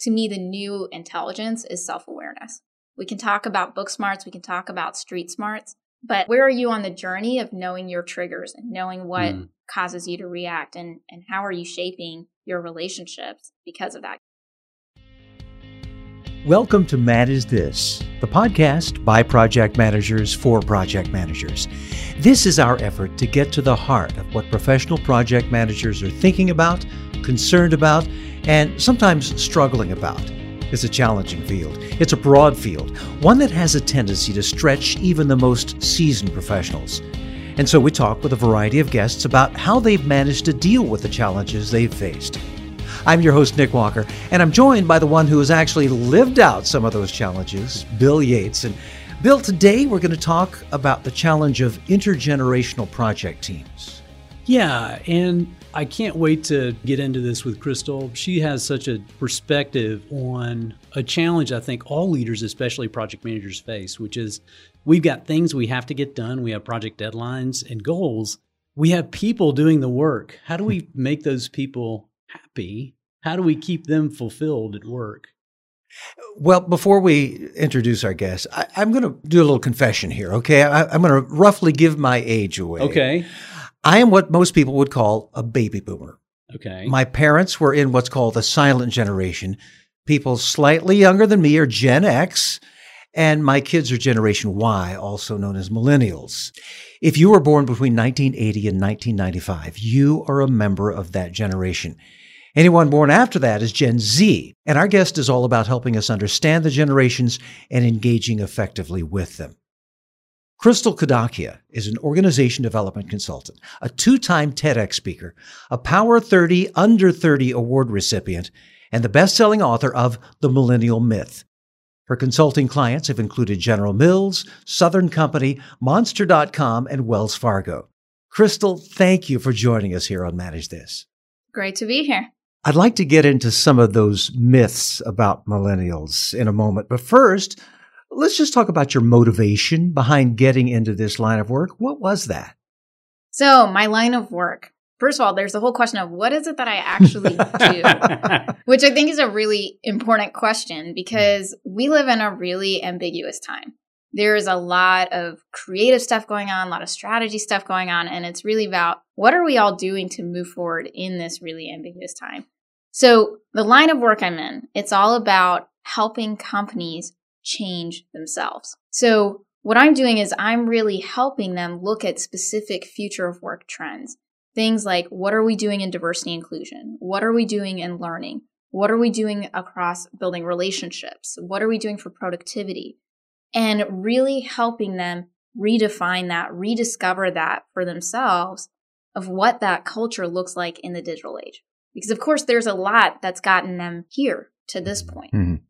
to me, the new intelligence is self awareness. We can talk about book smarts, we can talk about street smarts, but where are you on the journey of knowing your triggers and knowing what mm. causes you to react and, and how are you shaping your relationships because of that? Welcome to Manage This, the podcast by project managers for project managers. This is our effort to get to the heart of what professional project managers are thinking about, concerned about, and sometimes struggling about. It's a challenging field. It's a broad field, one that has a tendency to stretch even the most seasoned professionals. And so we talk with a variety of guests about how they've managed to deal with the challenges they've faced. I'm your host, Nick Walker, and I'm joined by the one who has actually lived out some of those challenges, Bill Yates. And Bill, today we're going to talk about the challenge of intergenerational project teams. Yeah, and I can't wait to get into this with Crystal. She has such a perspective on a challenge I think all leaders, especially project managers, face, which is we've got things we have to get done, we have project deadlines and goals. We have people doing the work. How do we make those people happy, how do we keep them fulfilled at work? Well, before we introduce our guest, I, am going to do a little confession here, okay? I, am going to roughly give my age away. Okay. I am what most people would call a baby boomer. Okay. My parents were in what's called the silent generation. People slightly younger than me are Gen X, and my kids are Generation Y, also known as millennials. If you were born between 1980 and 1995, you are a member of that generation. Anyone born after that is Gen Z, and our guest is all about helping us understand the generations and engaging effectively with them. Crystal Kadakia is an organization development consultant, a two time TEDx speaker, a Power 30 Under 30 award recipient, and the best selling author of The Millennial Myth. Her consulting clients have included General Mills, Southern Company, Monster.com, and Wells Fargo. Crystal, thank you for joining us here on Manage This. Great to be here. I'd like to get into some of those myths about millennials in a moment. But first, let's just talk about your motivation behind getting into this line of work. What was that? So, my line of work. First of all, there's the whole question of what is it that I actually do, which I think is a really important question because we live in a really ambiguous time. There's a lot of creative stuff going on, a lot of strategy stuff going on, and it's really about what are we all doing to move forward in this really ambiguous time? So, the line of work I'm in, it's all about helping companies change themselves. So, what I'm doing is I'm really helping them look at specific future of work trends. Things like what are we doing in diversity inclusion? What are we doing in learning? What are we doing across building relationships? What are we doing for productivity? And really helping them redefine that, rediscover that for themselves of what that culture looks like in the digital age. Because of course there's a lot that's gotten them here to this point. Mm-hmm.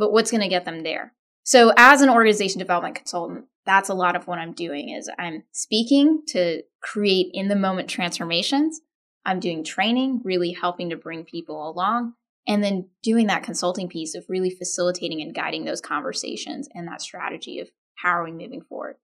But what's going to get them there? So as an organization development consultant, that's a lot of what I'm doing is I'm speaking to create in the moment transformations. I'm doing training, really helping to bring people along and then doing that consulting piece of really facilitating and guiding those conversations and that strategy of how are we moving forward.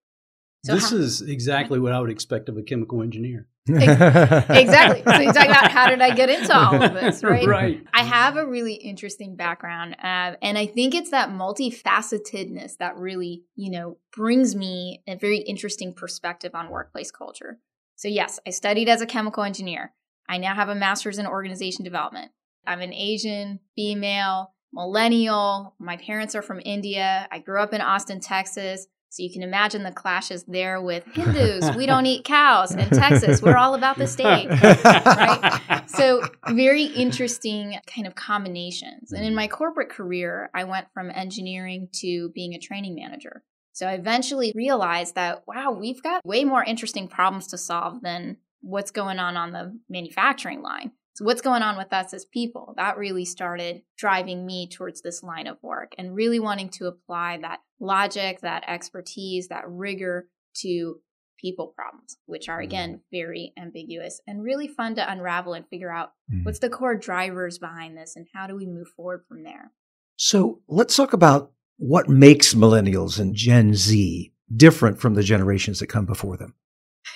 So this how, is exactly what I would expect of a chemical engineer. exactly. So you talk about how did I get into all of this, right? Right. I have a really interesting background, uh, and I think it's that multifacetedness that really, you know, brings me a very interesting perspective on workplace culture. So yes, I studied as a chemical engineer. I now have a master's in organization development. I'm an Asian female millennial. My parents are from India. I grew up in Austin, Texas. So you can imagine the clashes there with Hindus. we don't eat cows. In Texas, we're all about the steak. right? So very interesting kind of combinations. And in my corporate career, I went from engineering to being a training manager. So I eventually realized that, wow, we've got way more interesting problems to solve than what's going on on the manufacturing line. So, what's going on with us as people? That really started driving me towards this line of work and really wanting to apply that logic, that expertise, that rigor to people problems, which are again mm-hmm. very ambiguous and really fun to unravel and figure out mm. what's the core drivers behind this and how do we move forward from there. So, let's talk about what makes millennials and Gen Z different from the generations that come before them.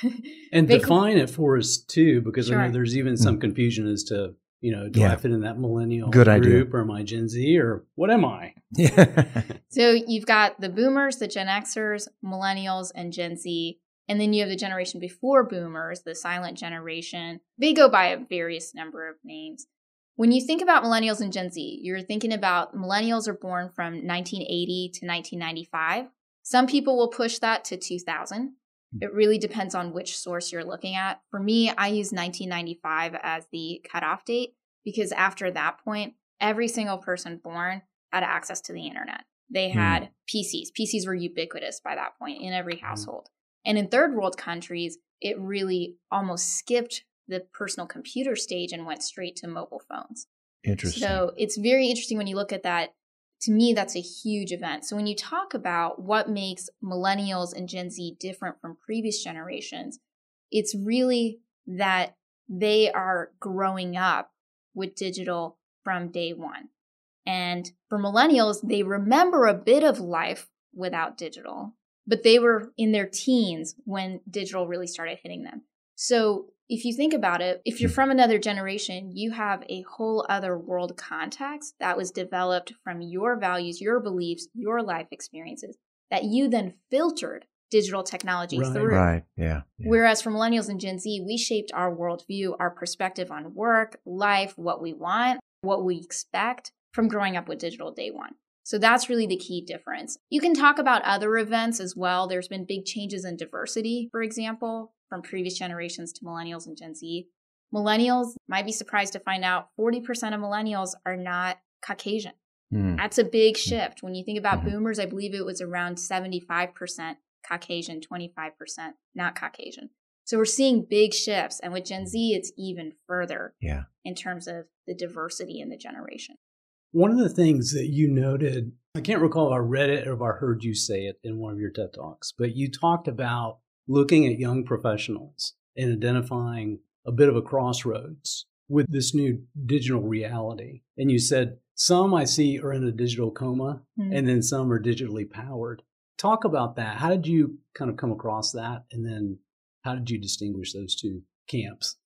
and define it for us too, because sure. I know there's even some mm. confusion as to You know, do Yeah. I fit in that millennial Good idea. group or am I Gen Z or what am I? Yeah. So you've got the boomers, the Gen Xers, millennials, and Gen Z. And then you have the generation before boomers, the silent generation. They go by a various number of names. When you think about millennials and Gen Z, you're thinking about millennials are born from 1980 to 1995. Some people will push that to 2000. It really depends on which source you're looking at. For me, I use 1995 as the cutoff date because after that point, every single person born had access to the internet. They Hmm. had PCs. PCs were ubiquitous by that point in every household. And in third world countries, it really almost skipped the personal computer stage and went straight to mobile phones. Interesting. So it's very interesting when you look at that. To me, that's a huge event. So when you talk about what makes millennials and Gen Z different from previous generations, it's really that they are growing up with digital from day one. And for millennials, they remember a bit of life without digital, but they were in their teens when digital really started hitting them. So if you think about it, if you're hmm. from another generation, you have a whole other world context that was developed from your values, your beliefs, your life experiences that you then filtered digital technologies Right. through. right. Yeah. yeah. Whereas for millennials and Gen Z, we shaped our worldview, our perspective on work, life, what we want, what we expect from growing up with digital day one. So that's really the key difference. You can talk about other events as well. There's been big changes in diversity, for example, from previous generations to millennials and Gen Z. Millennials might be surprised to find out 40% of millennials are not Caucasian. Hmm. That's a big shift. When you think about Mhm. boomers, I believe it was around 75% Caucasian, 25% not Caucasian. So we're seeing big shifts. And with Gen Z, it's even further Yeah. in terms of the diversity in the generation. One of the things that you noted, I can't recall if I read it or if I heard you say it in one of your TED Talks, but you talked about looking at young professionals and identifying a bit of a crossroads with this new digital reality. And you said, some I see are in a digital coma Mhm. and then some are digitally powered. Talk about that. How did you kind of come across that? And then how did you distinguish those two camps?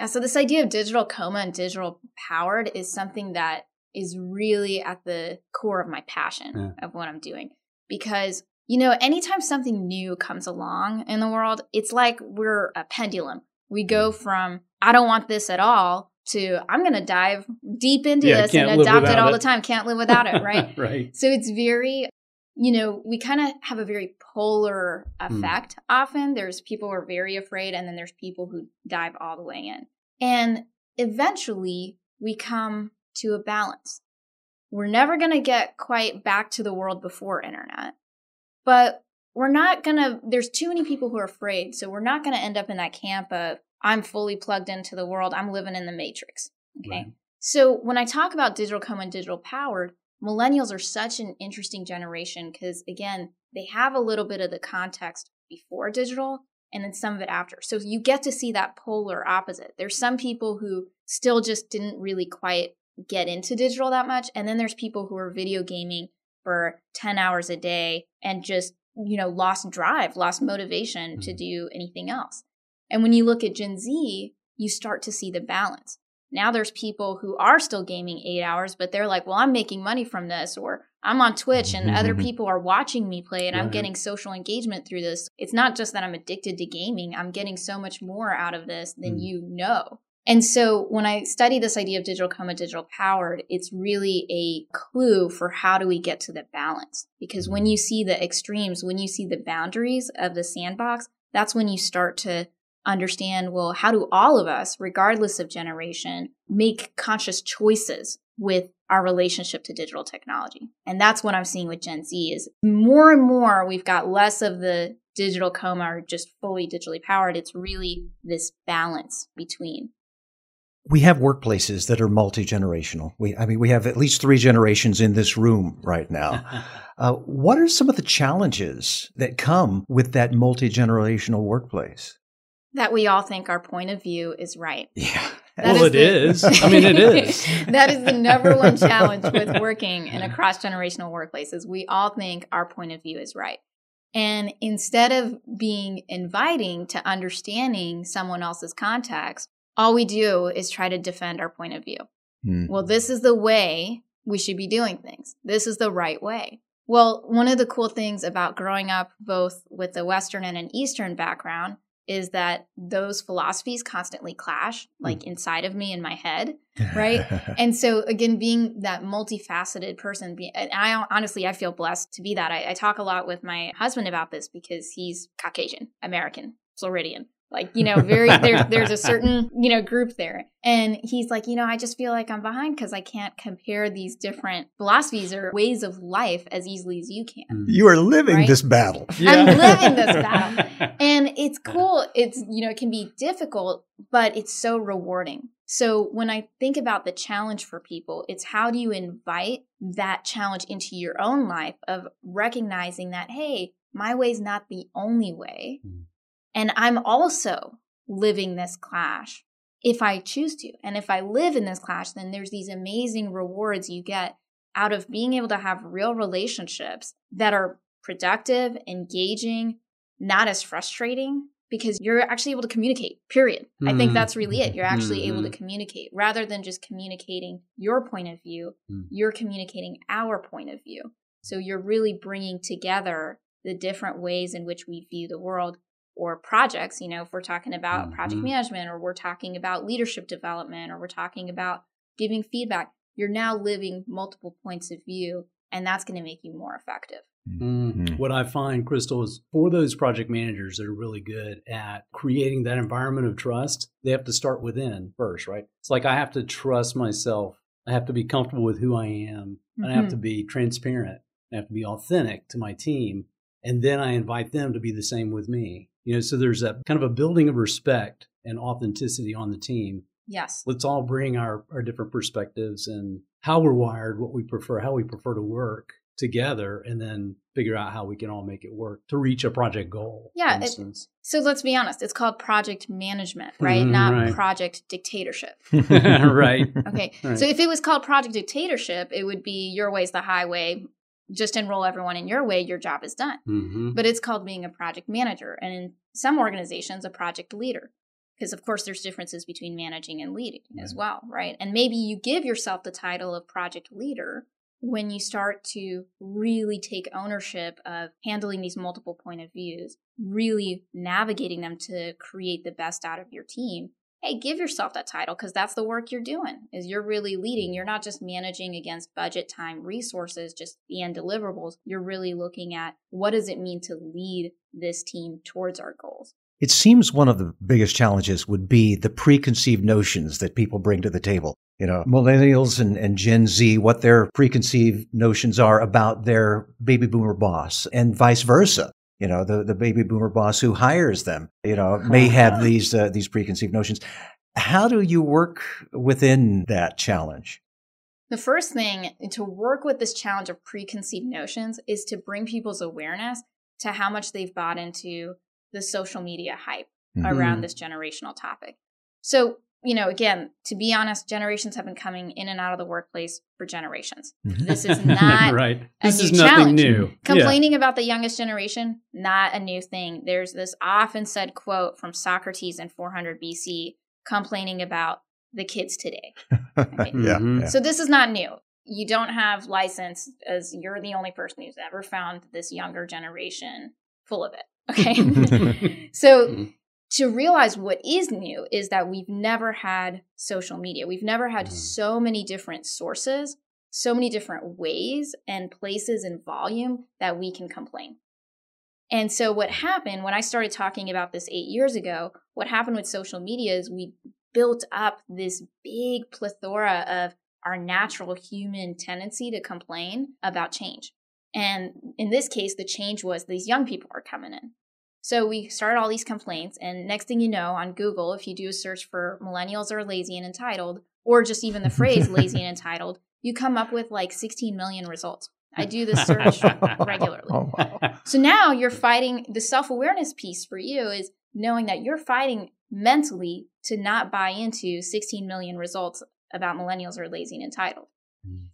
Yeah, so this idea of digital coma and digital powered is something that is really at the core of my passion Yeah. of what I'm doing. Because, you know, anytime something new comes along in the world, it's like we're a pendulum. We go Mm. from, I don't want this at all, to I'm going to dive deep into Yeah, this and adopt it all it. the time. Can't live without it, right? right. So it's very, you know, we kind of have a very polar Hmm. effect often. There's people who are very afraid, and then there's people who dive all the way in. And eventually we come to a balance. We're never going to get quite back to the world before internet, but we're not going to, there's too many people who are afraid. So we're not going to end up in that camp of, I'm fully plugged into the world, I'm living in the matrix. Okay. Right. So when I talk about digital coma and digital powered, millennials are such an interesting generation because again, they have a little bit of the context before digital and then some of it after. So you get to see that polar opposite. There's some people who still just didn't really quite get into digital that much and then there's people who are video gaming for 10 hours a day and just, you know, lost drive, lost motivation to Mhm. do anything else. And when you look at Gen Z, you start to see the balance. Now there's people who are still gaming eight hours, but they're like, well, I'm making money from this, or I'm on Twitch and other people are watching me play and I'm getting social engagement through this. It's not just that I'm addicted to gaming, I'm getting so much more out of this than Mm. you know. And so when I study this idea of digital coma, digital powered, it's really a clue for how do we get to the balance. Because when you see the extremes, when you see the boundaries of the sandbox, that's when you start to understand well, how do all of us, regardless of generation, make conscious choices with our relationship to digital technology? And that's what I'm seeing with Gen Z is more and more we've got less of the digital coma or just fully digitally powered. It's really this balance between. We have workplaces that are multi generational. We, I mean, we have at least three generations in this room right now. Uh, what are some of the challenges that come with that multi generational workplace? That we all think our point of view is right. Yeah. That well, is it the- is. I mean, it is. that is the number one challenge with working in a cross generational workplace is we all think our point of view is right. And instead of being inviting to understanding someone else's context, all we do is try to defend our point of view. Mm. Well, this is the way we should be doing things. This is the right way. Well, one of the cool things about growing up both with a Western and an Eastern background is that those philosophies constantly clash, like inside of me in my head, right? and so again, being that multifaceted person, and I honestly I feel blessed to be that. I, I talk a lot with my husband about this because he's Caucasian American, Floridian, like you know very there's there's a certain you know group there. And he's like you know i just feel like i'm behind because i can't compare these different philosophies or ways of life as easily as you can. You are living Right? this battle. i'm living this battle. And it's cool. It's you know it can be difficult but it's so rewarding. So when i think about the challenge for people it's how do you invite that challenge into your own life of recognizing that hey my way's not the only way. Mm. And i'm also living this clash if i choose to and if i live in this clash then there's these amazing rewards you get out of being able to have real relationships that are productive engaging not as frustrating because you're actually able to communicate period i think Mm. that's really it you're actually able to Mhm. communicate rather than just communicating your point of view Mm. you're communicating our point of view so you're really bringing together the different ways in which we view the world or projects you know if we're talking about project Mhm. management or we're talking about leadership development or we're talking about giving feedback you're now living multiple points of view and that's going to make you more effective Mm. What I find, Crystal, is for those project managers that are really good at creating that environment of trust, they have to start within first, right? It's like I have to trust myself. I have to be comfortable with who I am. And I have to be transparent. I have to be authentic to my team. And then I invite them to be the same with me. You know, so there's a kind of a building of respect and authenticity on the team. yes Let's all bring our, our different perspectives and how we're wired, what we prefer, how we prefer to work together, and then figure out how we can all make it work to reach a project goal. Yeah, it- so let's be honest it's called project management right Mhm, not right. project dictatorship right. Okay. Right. So if it was called Project Dictatorship, it would be your way's the highway. Just enroll everyone in your way, your job is done. hmm But it's called being a project manager. And in some organizations, a project leader. Because, of course, there's differences between managing and leading as well, right? And maybe you give yourself the title of project leader when you start to really take ownership of handling these multiple point of views, really navigating them to create the best out of your team hey give yourself that title because that's the work you're doing is you're really leading mm-hmm. you're not just managing against budget time resources just the end deliverables you're really looking at what does it mean to lead this team towards our goals It seems one of the biggest challenges would be the preconceived notions that people bring to the table. You know, millennials and, and Gen Z, what their preconceived notions are about their baby boomer boss and vice versa. You know, the, the baby boomer boss who hires them, you know, may have these, uh, these preconceived notions. How do you work within that challenge? the first thing to work with this challenge of preconceived notions is to bring people's awareness to how much they've bought into the social media hype Mhm. around this generational topic. So, you know, again, to be honest, generations have been coming in and out of the workplace for generations. This is not right. a This new is nothing challenge. new. Yeah. Complaining about the youngest generation, not a new thing. There's this often said quote from Socrates in 400 BC complaining about the kids today. Okay. Yeah, yeah. So this is not new. You don't have license as you're the only person who's ever found this younger generation full of it. Okay. so Mhm. To realize what is new is that we've never had social media. We've never had Mhm. so many different sources, so many different ways and places and volume that we can complain. And so, what happened when I started talking about this eight years ago, what happened with social media is we built up this big plethora of our natural human tendency to complain about change. And in this case, the change was these young people are coming in. So we started all these complaints, and next thing you know, on Google, if you do a search for millennials are lazy and entitled, or just even the phrase lazy and entitled, you come up with like 16 million results. I do this search regularly. Oh, wow. So now you're fighting the self awareness piece for you is knowing that you're fighting mentally to not buy into 16 million results about millennials are lazy and entitled.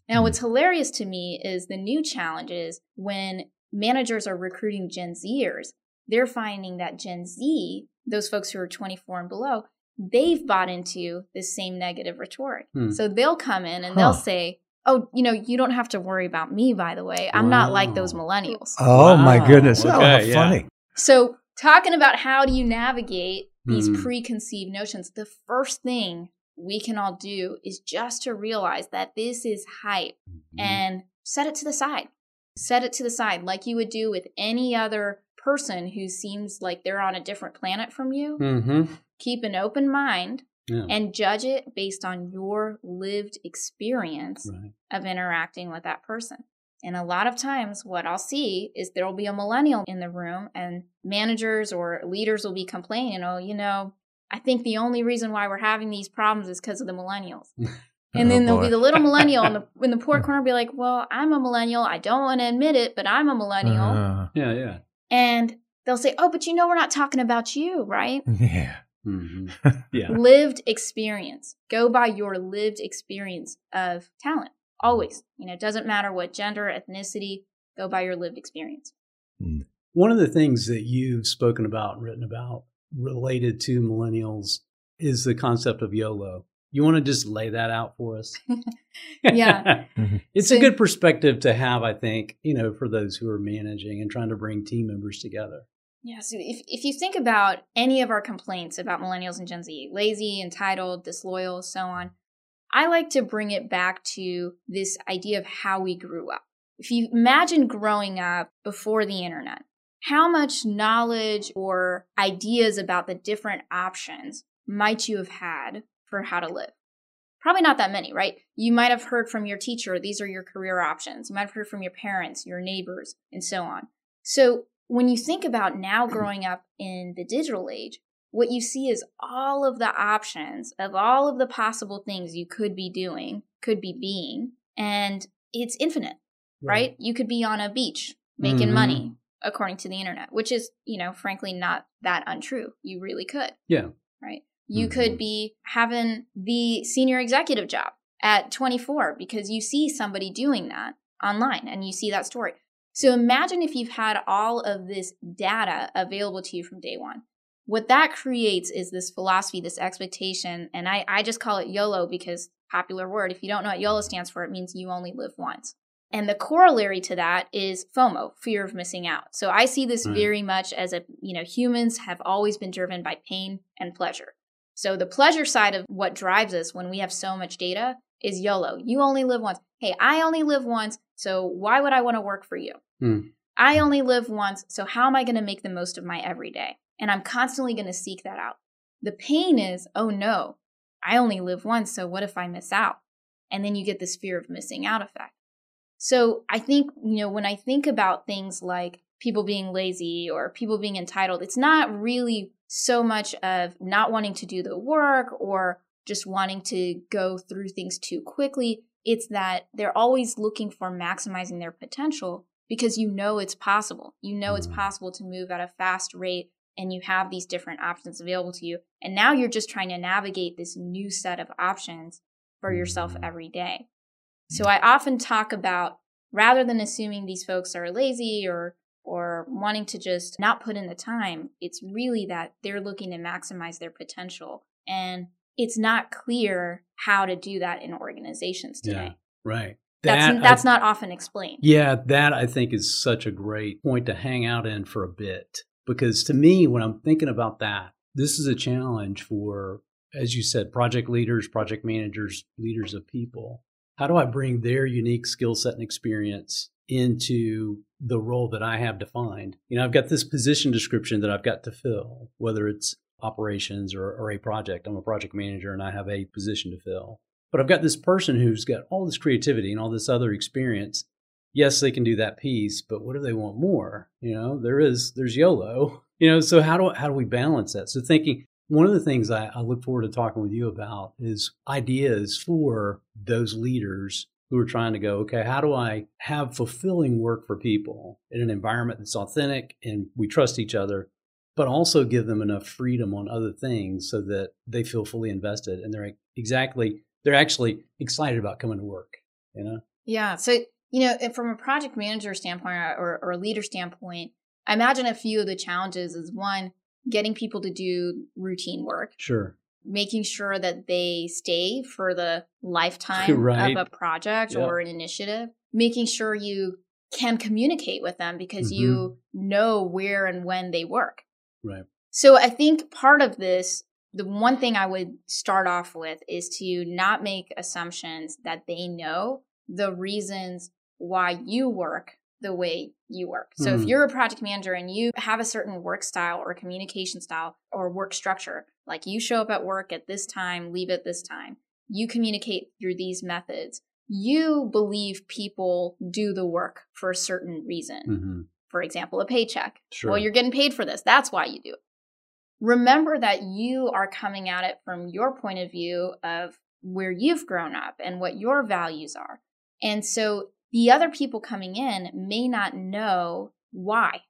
Now, what's mm-hmm. hilarious to me is the new challenges when managers are recruiting Gen Zers, they're finding that Gen Z, those folks who are 24 and below, they've bought into this same negative rhetoric. Hmm. So they'll come in and Huh. they'll say, Oh, you know, you don't have to worry about me, by the way. I'm not like those millennials. Oh my Wow. goodness! oh, how yeah. funny! So, talking about how do you navigate these Hmm. preconceived notions, the first thing we can all do is just to realize that this is hype Mm-hmm. and set it to the side. Set it to the side like you would do with any other person who seems like they're on a different planet from you. Mm-hmm. Keep an open mind Yeah. and judge it based on your lived experience right. of interacting with that person. And a lot of times, what I'll see is there'll be a millennial in the room, and managers or leaders will be complaining, oh, you know, I think the only reason why we're having these problems is because of the millennials. And Oh, then there'll boy. be the little millennial in the, in the poor corner be like, well, I'm a millennial. I don't want to admit it, but I'm a millennial. Uh, Yeah, yeah. And they'll say, oh, but you know, we're not talking about you, right? yeah. hmm Yeah. lived experience. Go by your lived experience of talent. Always. You know, it doesn't matter what gender, ethnicity, go by your lived experience. One of the things that you've spoken about and written about related to millennials is the concept of YOLO. You want to just lay that out for us? Yeah. Mhm. It's So- a good perspective to have, I think, you know, for those who are managing and trying to bring team members together. Yeah, so if, if you think about any of our complaints about millennials and Gen Z, lazy, entitled, disloyal, so on, I like to bring it back to this idea of how we grew up. If you imagine growing up before the internet, how much knowledge or ideas about the different options might you have had for how to live? Probably not that many, right? You might have heard from your teacher, these are your career options. You might have heard from your parents, your neighbors, and so on. So when you think about now growing up in the digital age, what you see is all of the options of all of the possible things you could be doing, could be being, and it's infinite, right? You could be on a beach making Mhm. money according to the internet, which is, you know, frankly not that untrue. You really could, Yeah. right? You Mhm. could be having the senior executive job at 24 because you see somebody doing that online and you see that story. So imagine if you've had all of this data available to you from day one. What that creates is this philosophy, this expectation, and I, I just call it YOLO because popular word. If you don't know what YOLO stands for, it means you only live once. And the corollary to that is FOMO, fear of missing out. So I see this Right. very much as a, you know, humans have always been driven by pain and pleasure. So the pleasure side of what drives us when we have so much data is YOLO. You only live once. Hey, I only live once, so why would I want to work for you? Hmm. I only live once, so how am I going to make the most of my everyday? And I'm constantly going to seek that out. The pain is, oh no, I only live once, so what if I miss out? And then you get this fear of missing out effect. So I think, you know, when I think about things like people being lazy or people being entitled, it's not really so much of not wanting to do the work or just wanting to go through things too quickly. It's that they're always looking for maximizing their potential because you know it's possible. You know it's Mhm. possible to move at a fast rate and you have these different options available to you. And now you're just trying to navigate this new set of options for yourself Mhm. every day. So I often talk about rather than assuming these folks are lazy or or wanting to just not put in the time, it's really that they're looking to maximize their potential and it's not clear how to do that in organizations today. Yeah. Right. That's That, that's I- not often explained. Yeah, that I think is such a great point to hang out in for a bit. Because to me, when I'm thinking about that, this is a challenge for, as you said, project leaders, project managers, leaders of people. How do I bring their unique skill set and experience into the role that I have defined? You know, I've got this position description that I've got to fill, whether it's operations or, or a project. I'm a project manager and I have a position to fill. But I've got this person who's got all this creativity and all this other experience yes, they can do that piece, but what if they want more? You know, there is there's YOLO. You know, so how do how do we balance that? So thinking one of the things I, I look forward to talking with you about is ideas for those leaders who are trying to go, okay, how do I have fulfilling work for people in an environment that's authentic and we trust each other, but also give them enough freedom on other things so that they feel fully invested and they're exactly they're actually excited about coming to work. You know? Yeah. So, you know, from a project manager standpoint uh, or, or a leader standpoint, I imagine a few of the challenges is one, getting people to do routine work. Sure. Making sure that they stay for the lifetime Right. of a project Yeah. or an initiative, making sure you can communicate with them because Mm-hmm. you know where and when they work. Right. So I think part of this, the one thing I would start off with is to not make assumptions that they know the reasons why you work the way you work. So if Hmm. you're a project manager and you have a certain work style or communication style or work structure, like you show up at work at this time, leave at this time, you communicate through these methods. You believe people do the work for a certain reason. hmm For example, a paycheck. Sure. Well, you're getting paid for this. That's why you do it. Remember that you are coming at it from your point of view of where you've grown up and what your values are. And so the other people coming in may not know why.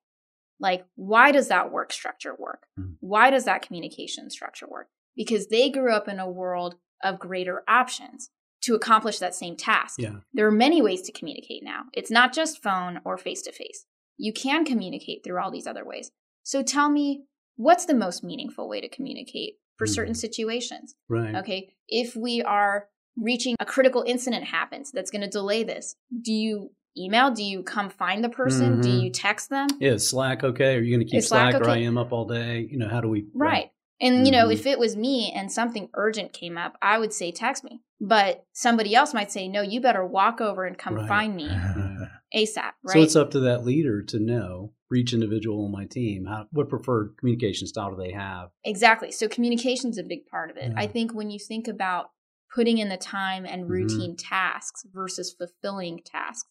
Like, why does that work structure work? Mhm. Why does that communication structure work? Because they grew up in a world of greater options to accomplish that same task. Yeah. There are many ways to communicate now. It's not just phone or face to face. You can communicate through all these other ways. So tell me, what's the most meaningful way to communicate for Mhm. certain situations? Right. Okay. If we are reaching a critical incident happens that's going to delay this, do you email? Do you come find the person? Do Mhm. you text them? Yeah, is Slack okay? Are you going to keep Is Slack Slack, or I am up all day? You know, how do we? Right. And you know, Mhm. if it was me and something urgent came up, I would say text me. But somebody else might say, "No, you better walk over and come Right. find me ASAP." Right? So it's up to that leader to know for each individual on my team how what preferred communication style do they have. Exactly. So communication's a big part of it. I think when you think about putting in the time and Mhm. routine tasks versus fulfilling tasks,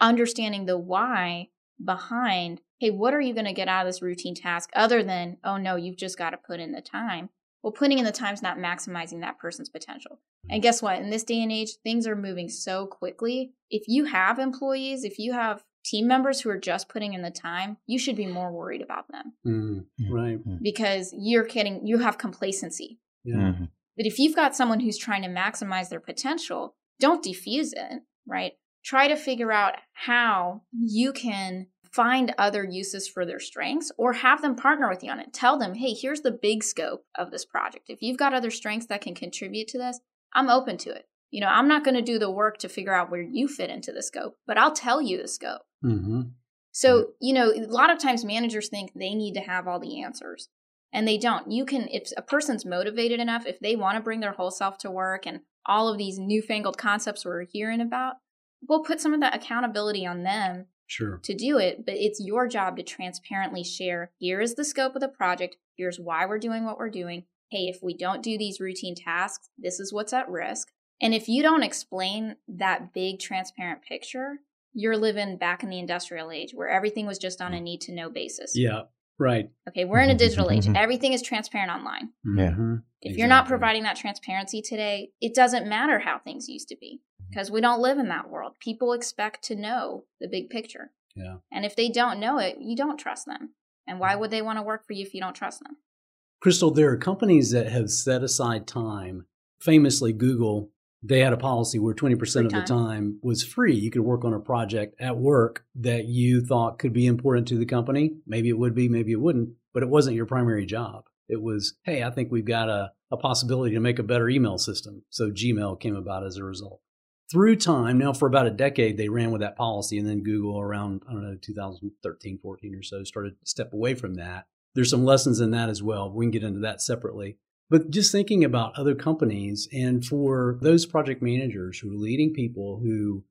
understanding the why behind, hey, what are you going to get out of this routine task other than, oh no, you've just got to put in the time. Well, putting in the time is not maximizing that person's potential. And guess what? In this day and age, things are moving so quickly. If you have employees, if you have team members who are just putting in the time, you should be more worried about them Mm, right. because you're getting, you have complacency. Yeah. Mhm. But if you've got someone who's trying to maximize their potential, don't defuse it, right? Try to figure out how you can find other uses for their strengths or have them partner with you on it. Tell them, hey, here's the big scope of this project. If you've got other strengths that can contribute to this, I'm open to it. You know, I'm not going to do the work to figure out where you fit into the scope, but I'll tell you the scope. hmm So, you know, a lot of times managers think they need to have all the answers and they don't. You can, if a person's motivated enough, if they want to bring their whole self to work and all of these newfangled concepts we're hearing about, we'll put some of that accountability on them Sure. to do it. But it's your job to transparently share here is the scope of the project, here's why we're doing what we're doing. Hey, if we don't do these routine tasks, this is what's at risk. And if you don't explain that big, transparent picture, you're living back in the industrial age where everything was just on a mm. need to know basis. Yeah. Right. Okay, we're in a mm-hmm, digital age. Mm-hmm. Everything is transparent online. Yeah. Mhm. If you're not providing that transparency today, it doesn't matter how things used to be because we don't live in that world. People expect to know the big picture. Yeah. And if they don't know it, you don't trust them. And why mm-hmm. would they want to work for you if you don't trust them? Crystal, there are companies that have set aside time. Famously, Google, they had a policy where 20% Free of the time. time was free. You could work on a project at work that you thought could be important to the company. Maybe it would be, maybe it wouldn't, but it wasn't your primary job. It was, hey, I think we've got a, a possibility to make a better email system. So Gmail came about as a result. Through time, now for about a decade, they ran with that policy. And then Google, around, I don't know, 2013, 14 or so, started to step away from that there's some lessons in that as well. We can get into that separately. But just thinking about other companies and for those project managers who are leading people who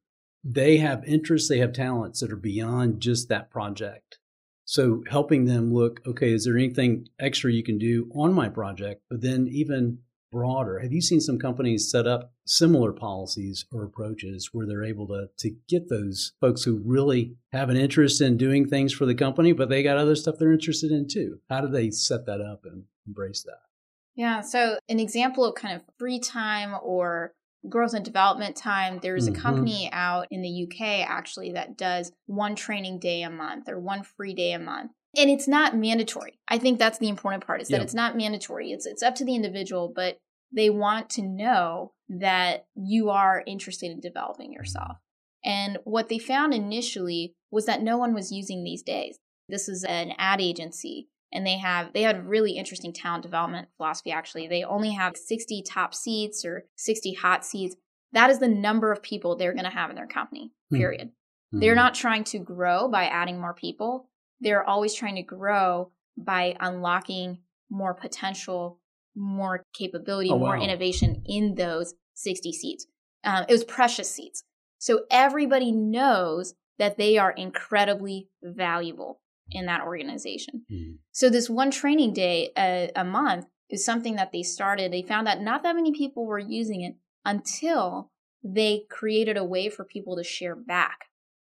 they have interests, they have talents that are beyond just that project. So helping them look, okay, is there anything extra you can do on my project? But then even broader, have you seen some companies set up similar policies or approaches where they're able to, to get those folks who really have an interest in doing things for the company, but they got other stuff they're interested in too? How do they set that up and embrace that? Yeah. So, an example of kind of free time or growth and development time, there's Mhm. a company out in the UK actually that does one training day a month or one free day a month. And it's not mandatory. I think that's the important part is that Yeah. it's not mandatory. It's it's up to the individual, but they want to know that you are interested in developing yourself. And what they found initially was that no one was using these days. This is an ad agency and they have they had really interesting talent development philosophy actually. They only have 60 top seats or 60 hot seats that is the number of people they're going to have in their company Hmm. period. Mhm. they're not trying to grow by adding more people. They're always trying to grow by unlocking more potential more capability Oh, more wow. innovation in those 60 seats um, it was precious seats so everybody knows that they are incredibly valuable in that organization Mhm. so this one training day a, a month is something that they started. They found that not that many people were using it until they created a way for people to share back.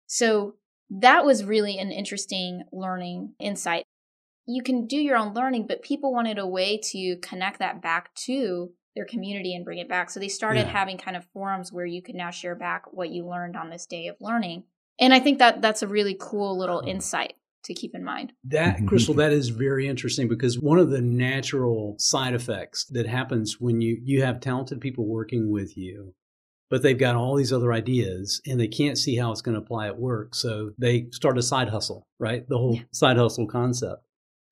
So that was really an interesting learning insight. You can do your own learning, but people wanted a way to connect that back to their community and bring it back. So they started Yeah. having kind of forums where you could now share back what you learned on this day of learning. And I think that that's a really cool little insight to keep in mind. That, Crystal, that is very interesting because one of the natural side effects that happens when you, you have talented people working with you, but they've got all these other ideas and they can't see how it's going to apply at work. So they start a side hustle, right? The whole Yeah. side hustle concept.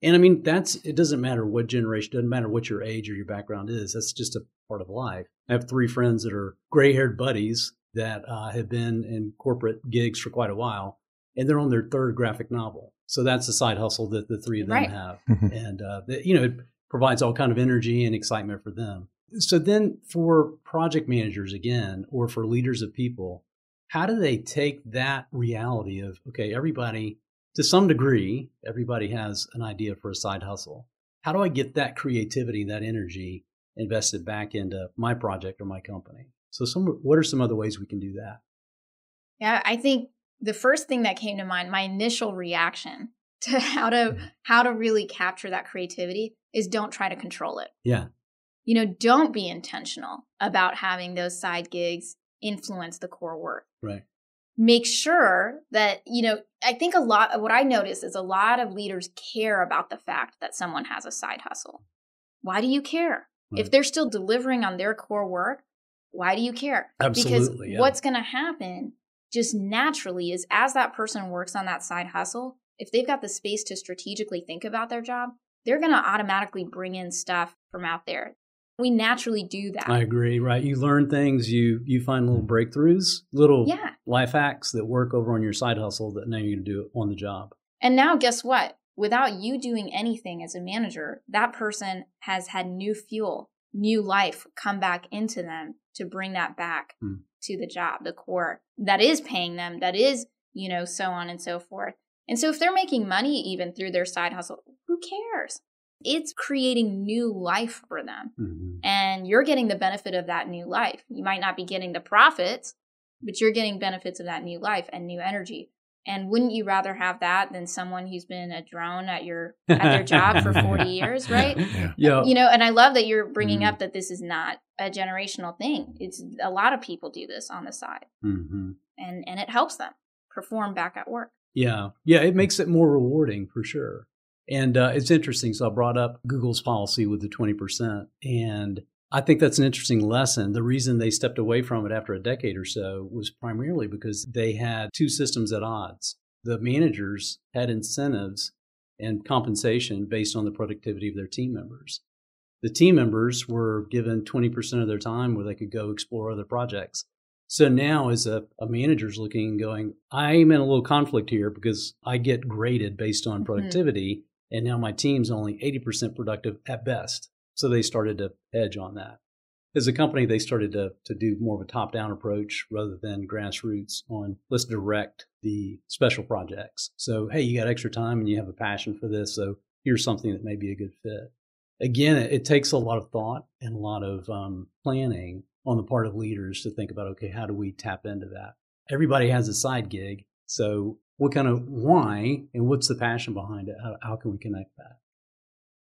And I mean, that's, it doesn't matter what generation, doesn't matter what your age or your background is. That's just a part of life. I have three friends that are gray haired buddies that uh, have been in corporate gigs for quite a while and they're on their third graphic novel. So that's the side hustle that the three of them Right. have, and uh, that, you know it provides all kind of energy and excitement for them. So then, for project managers again, or for leaders of people, how do they take that reality of okay, everybody to some degree, everybody has an idea for a side hustle. How do I get that creativity, that energy invested back into my project or my company? So, some what are some other ways we can do that? Yeah, I think the first thing that came to mind, my initial reaction to how to Mm-hmm. how to really capture that creativity is don't try to control it. Yeah, You know, don't be intentional about having those side gigs influence the core work. right. Make sure that, you know, I think a lot of what I notice is a lot of leaders care about the fact that someone has a side hustle. Why do you care? If they're still delivering on their core work, why do you care? Absolutely, Because yeah. what's going to happen just naturally is as that person works on that side hustle, if they've got the space to strategically think about their job, they're going to automatically bring in stuff from out there. We naturally do that. I agree. Right. You learn things. You you find little breakthroughs, little yeah. life hacks that work over on your side hustle that now you're going to do on the job. And now, guess what? Without you doing anything as a manager, that person has had new fuel, new life come back into them to bring that back Hmm. To the job, the core that is paying them, that is, you know, so on and so forth. And so if they're making money even through their side hustle, who cares? It's creating new life for them. Mhm. And you're getting the benefit of that new life. You might not be getting the profits, but you're getting benefits of that new life and new energy. And wouldn't you rather have that than someone who's been a drone at your at their job for 40 years, right? Yeah. Yeah. You know, and I love that you're bringing Mhm. up that this is not a generational thing. It's a lot of people do this on the side, hmm and and it helps them perform back at work. Yeah. Yeah. It makes it more rewarding for sure. And uh, it's interesting. So I brought up Google's policy with the 20%. And I think that's an interesting lesson. The reason they stepped away from it after a decade or so was primarily because they had two systems at odds. The managers had incentives and compensation based on the productivity of their team members. The team members were given 20% of their time where they could go explore other projects. So now, as a, a manager's looking and going, I'm in a little conflict here because I get graded based on Mhm. productivity, and now my team's only 80% productive at best. So they started to hedge on that. As a company, they started to, to do more of a top down approach rather than grassroots on let's direct the special projects. So, hey, you got extra time and you have a passion for this. So here's something that may be a good fit. Again, it, it takes a lot of thought and a lot of um, planning on the part of leaders to think about okay, how do we tap into that? Everybody has a side gig. So, what kind of why and what's the passion behind it? How, how can we connect that?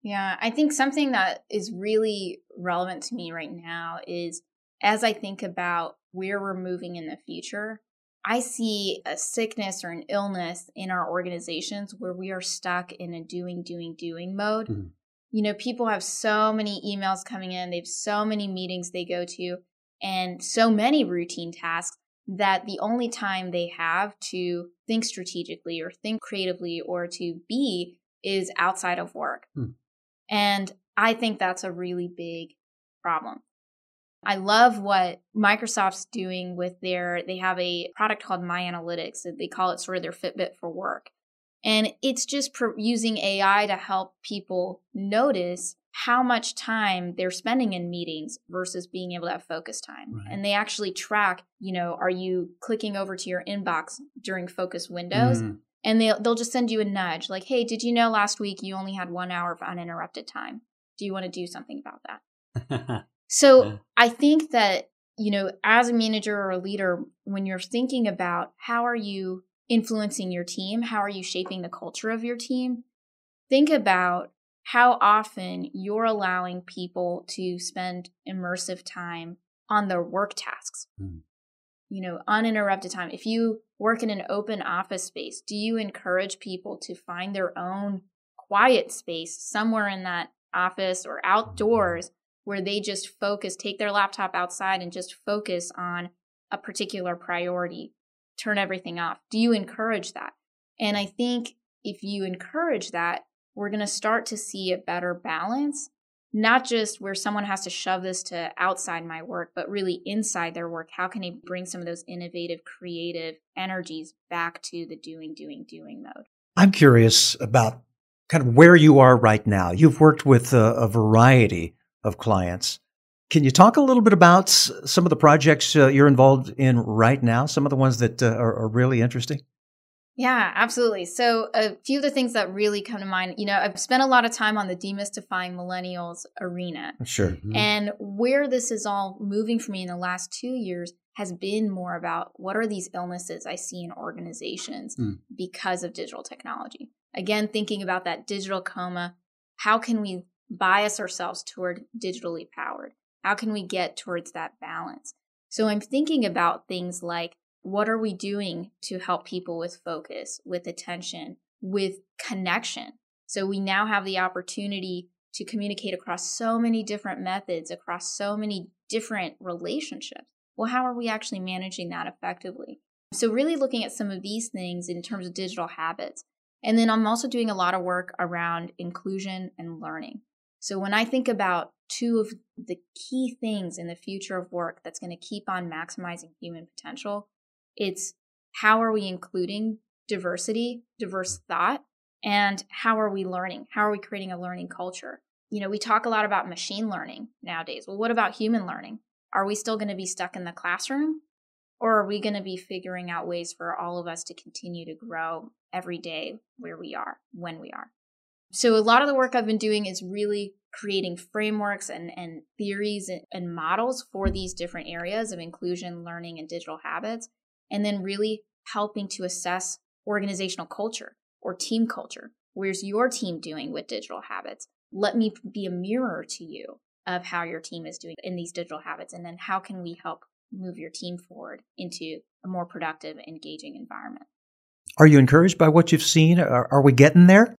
Yeah, I think something that is really relevant to me right now is as I think about where we're moving in the future, I see a sickness or an illness in our organizations where we are stuck in a doing, doing, doing mode. Mhm. You know, people have so many emails coming in, they have so many meetings they go to, and so many routine tasks that the only time they have to think strategically or think creatively or to be is outside of work. Hmm. And I think that's a really big problem. I love what Microsoft's doing with their, they have a product called My Analytics. They call it sort of their Fitbit for work. And it's just pro- using AI to help people notice how much time they're spending in meetings versus being able to have focus time. Right. And they actually track, you know, are you clicking over to your inbox during focus windows? Mm. And they'll, they'll just send you a nudge like, hey, did you know last week you only had one hour of uninterrupted time? Do you want to do something about that? So Yeah. I think that, you know, as a manager or a leader, when you're thinking about how are you influencing your team, how are you shaping the culture of your team, think about how often you're allowing people to spend immersive time on their work tasks. Hmm. You know, uninterrupted time. If you work in an open office space, do you encourage people to find their own quiet space somewhere in that office or outdoors where they just focus, take their laptop outside and just focus on a particular priority, turn everything off? Do you encourage that? And I think if you encourage that, we're going to start to see a better balance, not just where someone has to shove this to outside my work, but really inside their work. How can they bring some of those innovative, creative energies back to the doing, doing, doing mode? I'm curious about kind of where you are right now. You've worked with a, a variety of clients. Can you talk a little bit about some of the projects uh, you're involved in right now? Some of the ones that uh, are, are really interesting? Yeah, absolutely. So, a few of the things that really come to mind, you know, I've spent a lot of time on the demystifying millennials arena. Sure. Mhm. And where this is all moving for me in the last two years has been more about what are these illnesses I see in organizations Hmm. because of digital technology. Again, thinking about that digital coma, how can we bias ourselves toward digitally powered? How can we get towards that balance? So I'm thinking about things like what are we doing to help people with focus, with attention, with connection? So we now have the opportunity to communicate across so many different methods, across so many different relationships. Well, how are we actually managing that effectively? So, really looking at some of these things in terms of digital habits. And then I'm also doing a lot of work around inclusion and learning. So, when I think about two of the key things in the future of work that's going to keep on maximizing human potential, it's how are we including diversity, diverse thought, and how are we learning? How are we creating a learning culture? You know, we talk a lot about machine learning nowadays. Well, what about human learning? Are we still going to be stuck in the classroom? Or are we going to be figuring out ways for all of us to continue to grow every day where we are, when we are? So, a lot of the work I've been doing is really creating frameworks and, and theories and, and models for these different areas of inclusion, learning, and digital habits, and then really helping to assess organizational culture or team culture. Where's your team doing with digital habits? Let me be a mirror to you of how your team is doing in these digital habits. And then how can we help move your team forward into a more productive, engaging environment? Are you encouraged by what you've seen? Are, are we getting there?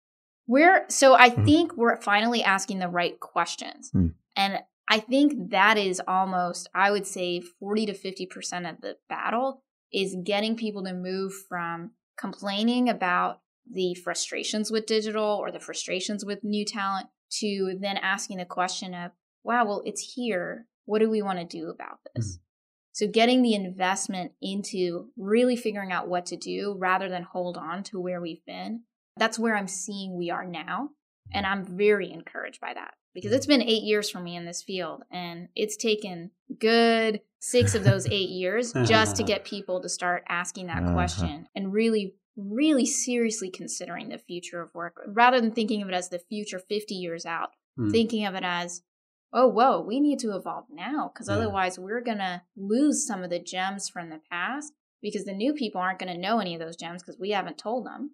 We're so I Mhm. think we're finally asking the right questions. Hmm. And I think that is almost, I would say 40 to 50% of the battle is getting people to move from complaining about the frustrations with digital or the frustrations with new talent to then asking the question of, wow, well, it's here. What do we want to do about this? Mm-hmm. So getting the investment into really figuring out what to do rather than hold on to where we've been. That's where I'm seeing we are now. And mm-hmm. I'm very encouraged by that because it's been eight years for me in this field and it's taken good six of those eight years just to get people to start asking that Uh-huh. question and really, really seriously considering the future of work rather than thinking of it as the future 50 years out, Hmm. thinking of it as, oh, whoa, we need to evolve now because Yeah. otherwise we're going to lose some of the gems from the past because the new people aren't going to know any of those gems because we haven't told them.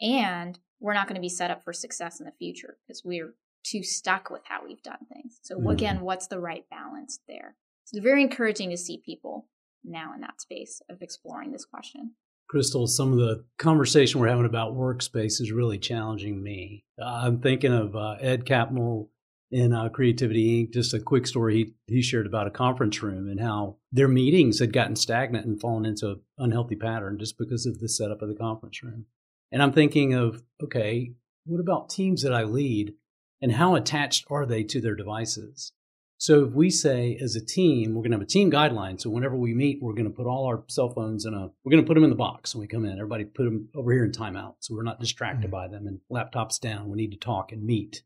And we're not going to be set up for success in the future because we're too stuck with how we've done things. So, Mhm. again, what's the right balance there? So, it's very encouraging to see people now in that space of exploring this question. Crystal, some of the conversation we're having about workspace is really challenging me. Uh, I'm thinking of uh, Ed Catmull in uh, Creativity Inc. Just a quick story he, he shared about a conference room and how their meetings had gotten stagnant and fallen into an unhealthy pattern just because of the setup of the conference room. And I'm thinking of, okay, what about teams that I lead and how attached are they to their devices? So if we say as a team, we're going to have a team guideline. So whenever we meet, we're going to put all our cell phones in a, we're going to put them in the box when we come in. Everybody put them over here in timeout. So we're not distracted mm-hmm. by them and laptops down. We need to talk and meet.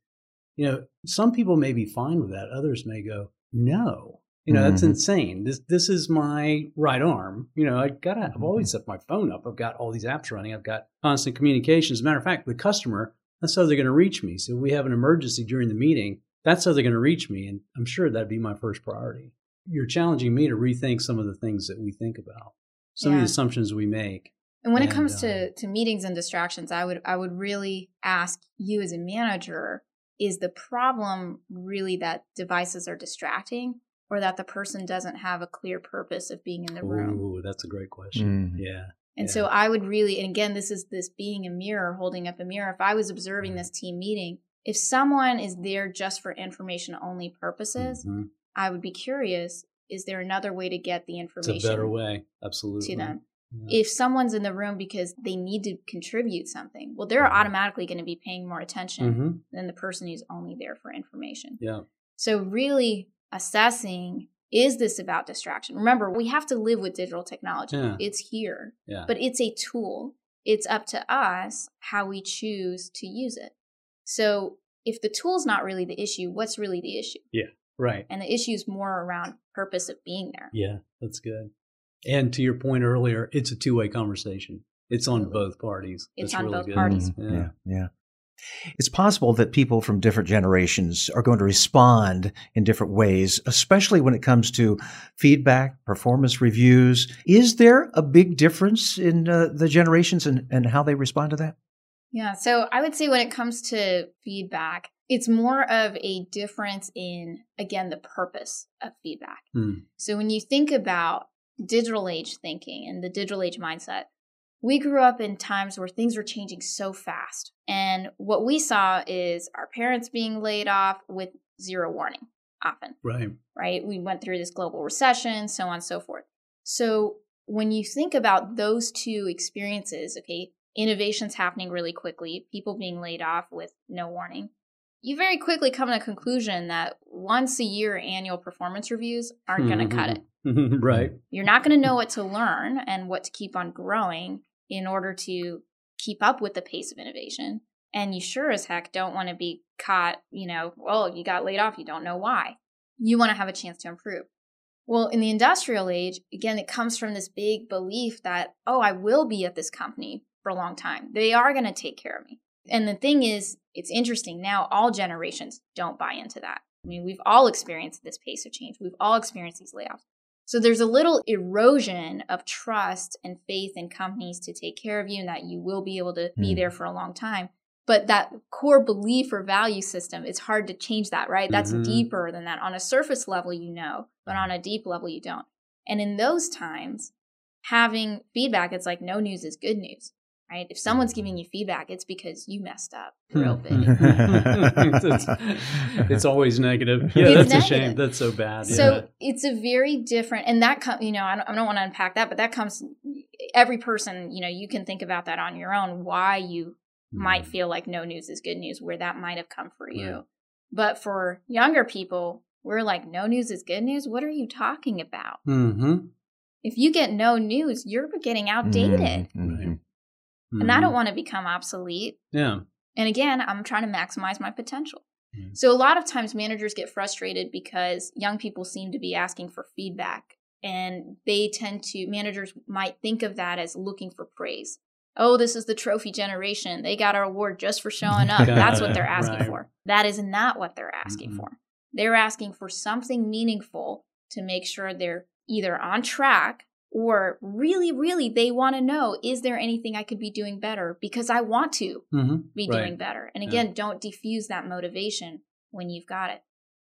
You know, some people may be fine with that. Others may go, no, you know, mm-hmm. that's insane. This, this is my right arm. You know, I gotta, I've always mm-hmm. set my phone up. I've got all these apps running. I've got constant communications. As a matter of fact, the customer, that's how they're going to reach me. So if we have an emergency during the meeting, that's how they're going to reach me. And I'm sure that'd be my first priority. You're challenging me to rethink some of the things that we think about, some yeah. of the assumptions we make. And when and, it comes uh, to, to meetings and distractions, I would I would really ask you as a manager, is the problem really that devices are distracting or that the person doesn't have a clear purpose of being in the room? Ooh, that's a great question. Mm. Yeah. And yeah. so I would really, and again, this is this being a mirror, holding up a mirror. If I was observing this team meeting, if someone is there just for information only purposes, mm-hmm. I would be curious is there another way to get the information? It's a better way, absolutely. To them. Yeah. If someone's in the room because they need to contribute something, well, they're mm-hmm. automatically going to be paying more attention mm-hmm. than the person who's only there for information. Yeah. So, really assessing is this about distraction? Remember, we have to live with digital technology. Yeah. It's here, yeah. but it's a tool. It's up to us how we choose to use it. So if the tool's not really the issue, what's really the issue? Yeah, right. And the issue is more around purpose of being there. Yeah, that's good. And to your point earlier, it's a two way conversation. It's on both parties. It's that's on really both good. parties. Mm-hmm. Yeah, yeah. It's possible that people from different generations are going to respond in different ways, especially when it comes to feedback, performance reviews. Is there a big difference in uh, the generations and, and how they respond to that? Yeah. So I would say when it comes to feedback, it's more of a difference in, again, the purpose of feedback. Mm. So when you think about digital age thinking and the digital age mindset, we grew up in times where things were changing so fast. And what we saw is our parents being laid off with zero warning, often. Right. Right. We went through this global recession, so on and so forth. So when you think about those two experiences, okay, innovations happening really quickly, people being laid off with no warning, you very quickly come to a conclusion that once a year annual performance reviews aren't going to cut it. right. You're not going to know what to learn and what to keep on growing in order to keep up with the pace of innovation. And you sure as heck don't want to be caught, you know, well, you got laid off, you don't know why. You want to have a chance to improve. Well, in the industrial age, again, it comes from this big belief that, oh, I will be at this company for a long time. They are going to take care of me. And the thing is, it's interesting now, all generations don't buy into that. I mean, we've all experienced this pace of change, we've all experienced these layoffs. So there's a little erosion of trust and faith in companies to take care of you and that you will be able to be hmm. there for a long time. But that core belief or value system, it's hard to change that, right? That's mm-hmm. deeper than that. On a surface level, you know, but on a deep level, you don't. And in those times, having feedback, it's like no news is good news right? If someone's giving you feedback, it's because you messed up hmm. real big. it's, it's, always negative. Yeah, it's that's negative. a shame. That's so bad. So yeah. it's a very different, and that comes, you know, I don't, I don't want to unpack that, but that comes, every person, you know, you can think about that on your own, why you mm. might feel like no news is good news, where that might have come for you. Right. But for younger people, we're like, no news is good news. What are you talking about? Mm-hmm. If you get no news, you're getting outdated. Mm-hmm. Mm-hmm. And I don't mm-hmm. want to become obsolete. Yeah. And again, I'm trying to maximize my potential. Mm-hmm. So a lot of times managers get frustrated because young people seem to be asking for feedback and they tend to managers might think of that as looking for praise. Oh, this is the trophy generation. They got our award just for showing up. That's what they're asking right. for. That is not what they're asking mm-hmm. for. They're asking for something meaningful to make sure they're either on track or really, really, they want to know is there anything I could be doing better because I want to mm-hmm. be right. doing better. And again, yeah. don't diffuse that motivation when you've got it.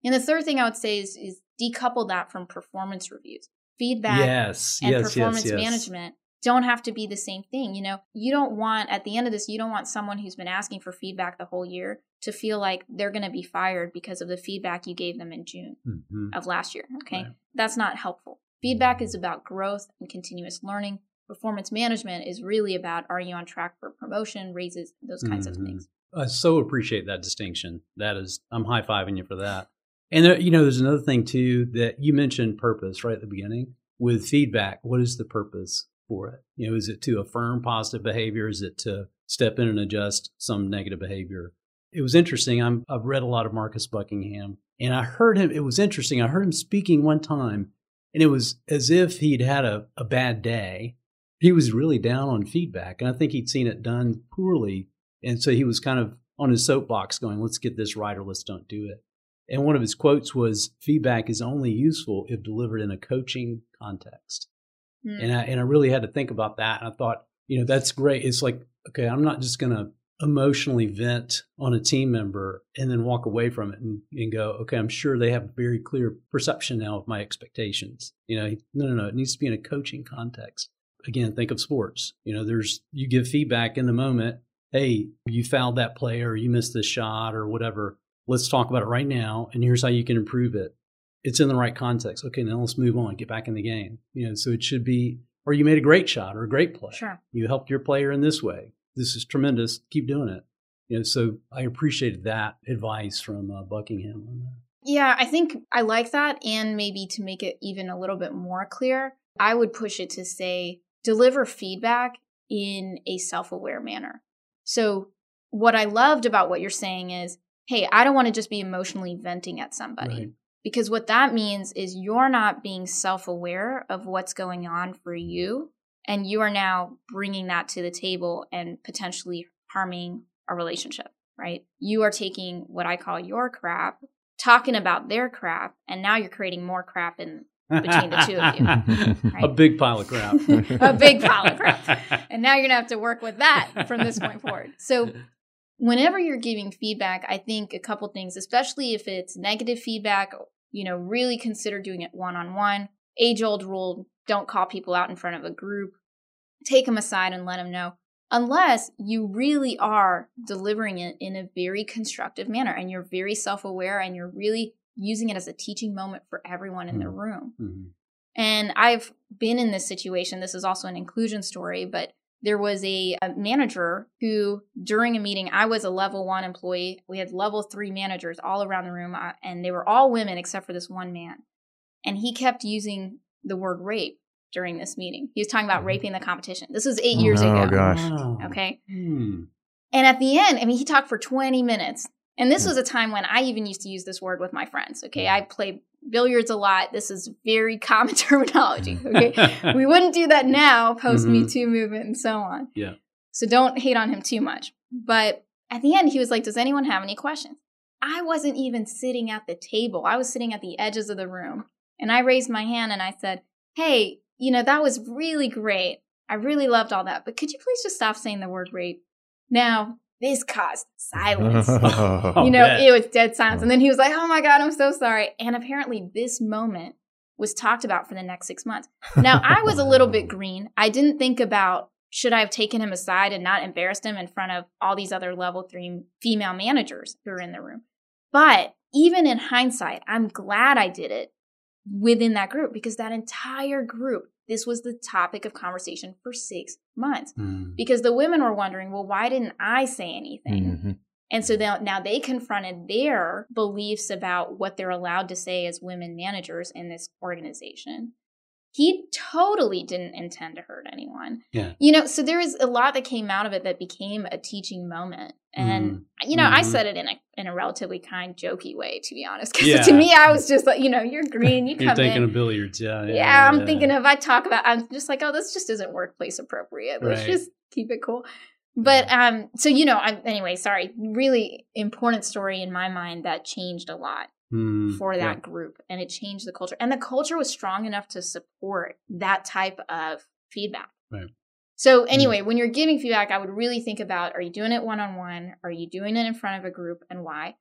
And the third thing I would say is, is decouple that from performance reviews. Feedback yes, and yes, performance yes, management don't have to be the same thing. You know, you don't want, at the end of this, you don't want someone who's been asking for feedback the whole year to feel like they're going to be fired because of the feedback you gave them in June mm-hmm. of last year. Okay. Right. That's not helpful. Feedback is about growth and continuous learning. performance management is really about are you on track for promotion, raises, those kinds Mhm. of things. I so appreciate that distinction. That is, I'm high fiving you for that. And there, you know, there's another thing too that you mentioned purpose right at the beginning with feedback. What is the purpose for it? You know, is it to affirm positive behavior? Is it to step in and adjust some negative behavior? It was interesting. I'm, I've read a lot of Marcus Buckingham, and I heard him. It was interesting. I heard him speaking one time, and it was as if he'd had a, a bad day. He was really down on feedback, and I think he'd seen it done poorly and so he was kind of on his soapbox going, let's get this right or let's don't do it. And one of his quotes was feedback is only useful if delivered in a coaching context. Mm. And I, and I really had to think about that. And I thought, you know, that's great. It's like, okay, I'm not just going to emotionally vent on a team member and then walk away from it and, and go, okay, I'm sure they have a very clear perception now of my expectations. You know, no, no, no, it needs to be in a coaching context. Again, think of sports. You know, there's, you give feedback in the moment. Hey, you fouled that play or you missed this shot or whatever. Let's talk about it right now. And here's how you can improve it. It's in the right context. Okay, now let's move on, get back in the game. You know, so it should be, or you made a great shot or a great play. Sure. You helped your player in this way. This is tremendous. Keep doing it. You know, so I appreciated that advice from uh, Buckingham. Yeah, I think I like that. And maybe to make it even a little bit more clear, I would push it to say deliver feedback in a self aware manner. So, what I loved about what you're saying is hey, I don't want to just be emotionally venting at somebody. Right. Because what that means is you're not being self aware of what's going on for you. And you are now bringing that to the table and potentially harming a relationship, right? You are taking what I call your crap, talking about their crap, and now you're creating more crap in between the two of you. A big pile of crap. a big pile of crap. And now you're going to have to work with that from this point forward. So, whenever you're giving feedback, I think a couple things, especially if it's negative feedback, you know, really consider doing it one on one. Age old rule don't call people out in front of a group. Take them aside and let them know. Unless you really are delivering it in a very constructive manner and you're very self aware and you're really using it as a teaching moment for everyone in the Mhm. room. Mhm. And I've been in this situation. This is also an inclusion story, but there was a, a, manager who, during a meeting, I was a level one employee. We had level three managers all around the room, uh, and they were all women except for this one man. And he kept using the word rape during this meeting. He was talking about Mhm. raping the competition. This was eight years ago. Oh, ago. gosh. Wow. Okay. Hmm. And at the end, I mean, he talked for 20 minutes. And this Hmm. was a time when I even used to use this word with my friends. Okay. I play billiards a lot. This is very common terminology. Okay. we wouldn't do that now, post Me Too movement and so on. Yeah. So don't hate on him too much. But at the end, he was like, Does anyone have any questions? I wasn't even sitting at the table, I was sitting at the edges of the room. And I raised my hand and I said, Hey, you know, that was really great. I really loved all that. But could you please just stop saying the word rape? Now, this caused silence. Oh, you know, bet. it was dead silence. And then he was like, Oh my God, I'm so sorry. And apparently, this moment was talked about for the next six months. Now, I was a little bit green. I didn't think about should I have taken him aside and not embarrassed him in front of all these other level three female managers who were in the room. But even in hindsight, I'm glad I did it within that group because that entire group, this was the topic of conversation for six months Hmm. because the women were wondering, well, why didn't I say anything? Mhm. And so now they confronted their beliefs about what they're allowed to say as women managers in this organization. He totally didn't intend to hurt anyone. Yeah. You know, so there is a lot that came out of it that became a teaching moment. And you know, I Mhm. said it in a in a relatively kind, jokey way, to be honest. Because Yeah. to me, I was just like, you know, you're green, you You're come thinking in. of billiards, yeah. Yeah, yeah, I'm thinking of I talk about, I'm just like, oh, this just isn't workplace appropriate. Let's Right. just keep it cool. But um, so you know, I'm anyway, sorry. Really important story in my mind that changed a lot Hmm. for that Yeah. group, and it changed the culture. And the culture was strong enough to support that type of feedback. Right. So anyway, when you're giving feedback, I would really think about: Are you doing it one on one? Are you doing it in front of a group, and why?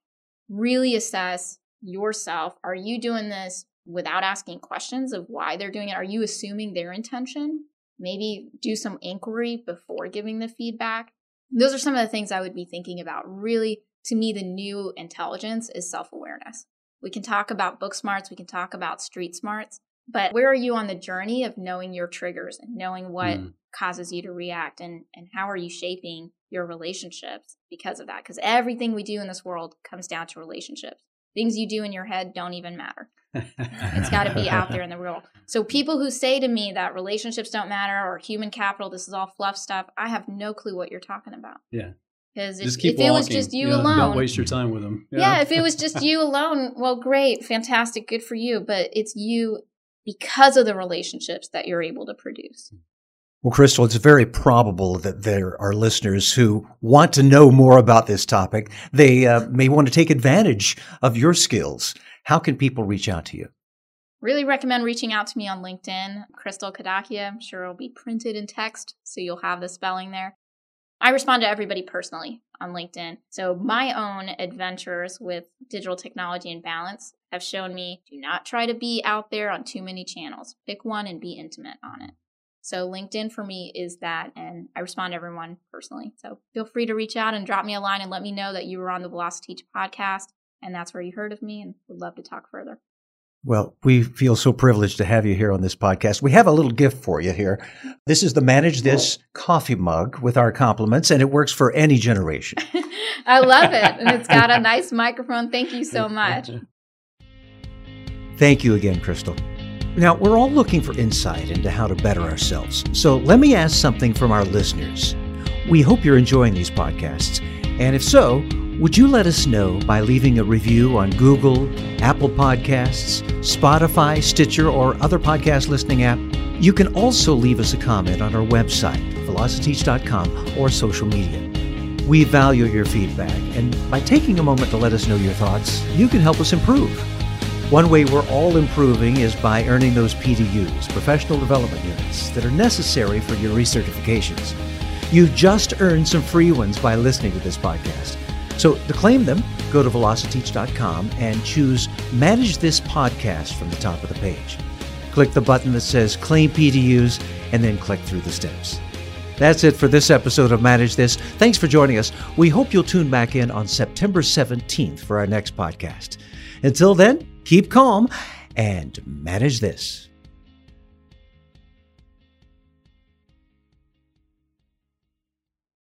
Really assess yourself. Are you doing this without asking questions of why they're doing it? Are you assuming their intention? Maybe do some inquiry before giving the feedback. Those are some of the things I would be thinking about. Really, to me, the new intelligence is self awareness. We can talk about book smarts, we can talk about street smarts, But where are you on the journey of knowing your triggers and knowing what Mm. causes you to react and, and how are you shaping your relationships because of that? Because everything we do in this world comes down to relationships. Things you do in your head don't even matter. It's got to be out there in the world. So people who say to me that relationships don't matter or human capital, this is all fluff stuff, I have no clue what you're talking about. Yeah. Because if, Just keep if walking. it was just you Yeah, alone, Don't waste your time with them. yeah, if it was just you alone, well, great, fantastic, good for you. But it's you because of the relationships that you're able to produce. Well, Crystal, it's very probable that there are listeners who want to know more about this topic. They uh, may want to take advantage of your skills. How can people reach out to you? Really recommend reaching out to me on LinkedIn, Crystal Kadakia. I'm sure it'll be printed in text, so you'll have the spelling there. I respond to everybody personally on LinkedIn. So my own adventures with digital technology and balance have shown me do not try to be out there on too many channels. Pick one and be intimate on it. So LinkedIn for me is that, and I respond to everyone personally. So feel free to reach out and drop me a line and let me know that you were on the Velociteach podcast, and that's where you heard of me, and would love to talk further. Well, we feel so privileged to have you here on this podcast. We have a little gift for you here. This is the Manage This coffee mug with our compliments, and it works for any generation. I love it, and it's got a nice microphone. Thank you so much. Thank you again, Crystal. Now, we're all looking for insight into how to better ourselves. So let me ask something from our listeners. We hope you're enjoying these podcasts. And if so, would you let us know by leaving a review on Google, Apple Podcasts, Spotify, Stitcher, or other podcast listening app? You can also leave us a comment on our website, velociteach.com, or social media. We value your feedback, and by taking a moment to let us know your thoughts, you can help us improve. One way we're all improving is by earning those PDUs, professional development units, that are necessary for your recertifications. You've just earned some free ones by listening to this podcast. So to claim them, go to velociteach.com and choose Manage This Podcast from the top of the page. Click the button that says Claim PDUs and then click through the steps. That's it for this episode of Manage This. Thanks for joining us. We hope you'll tune back in on September 17th for our next podcast. Until then, keep calm and manage this.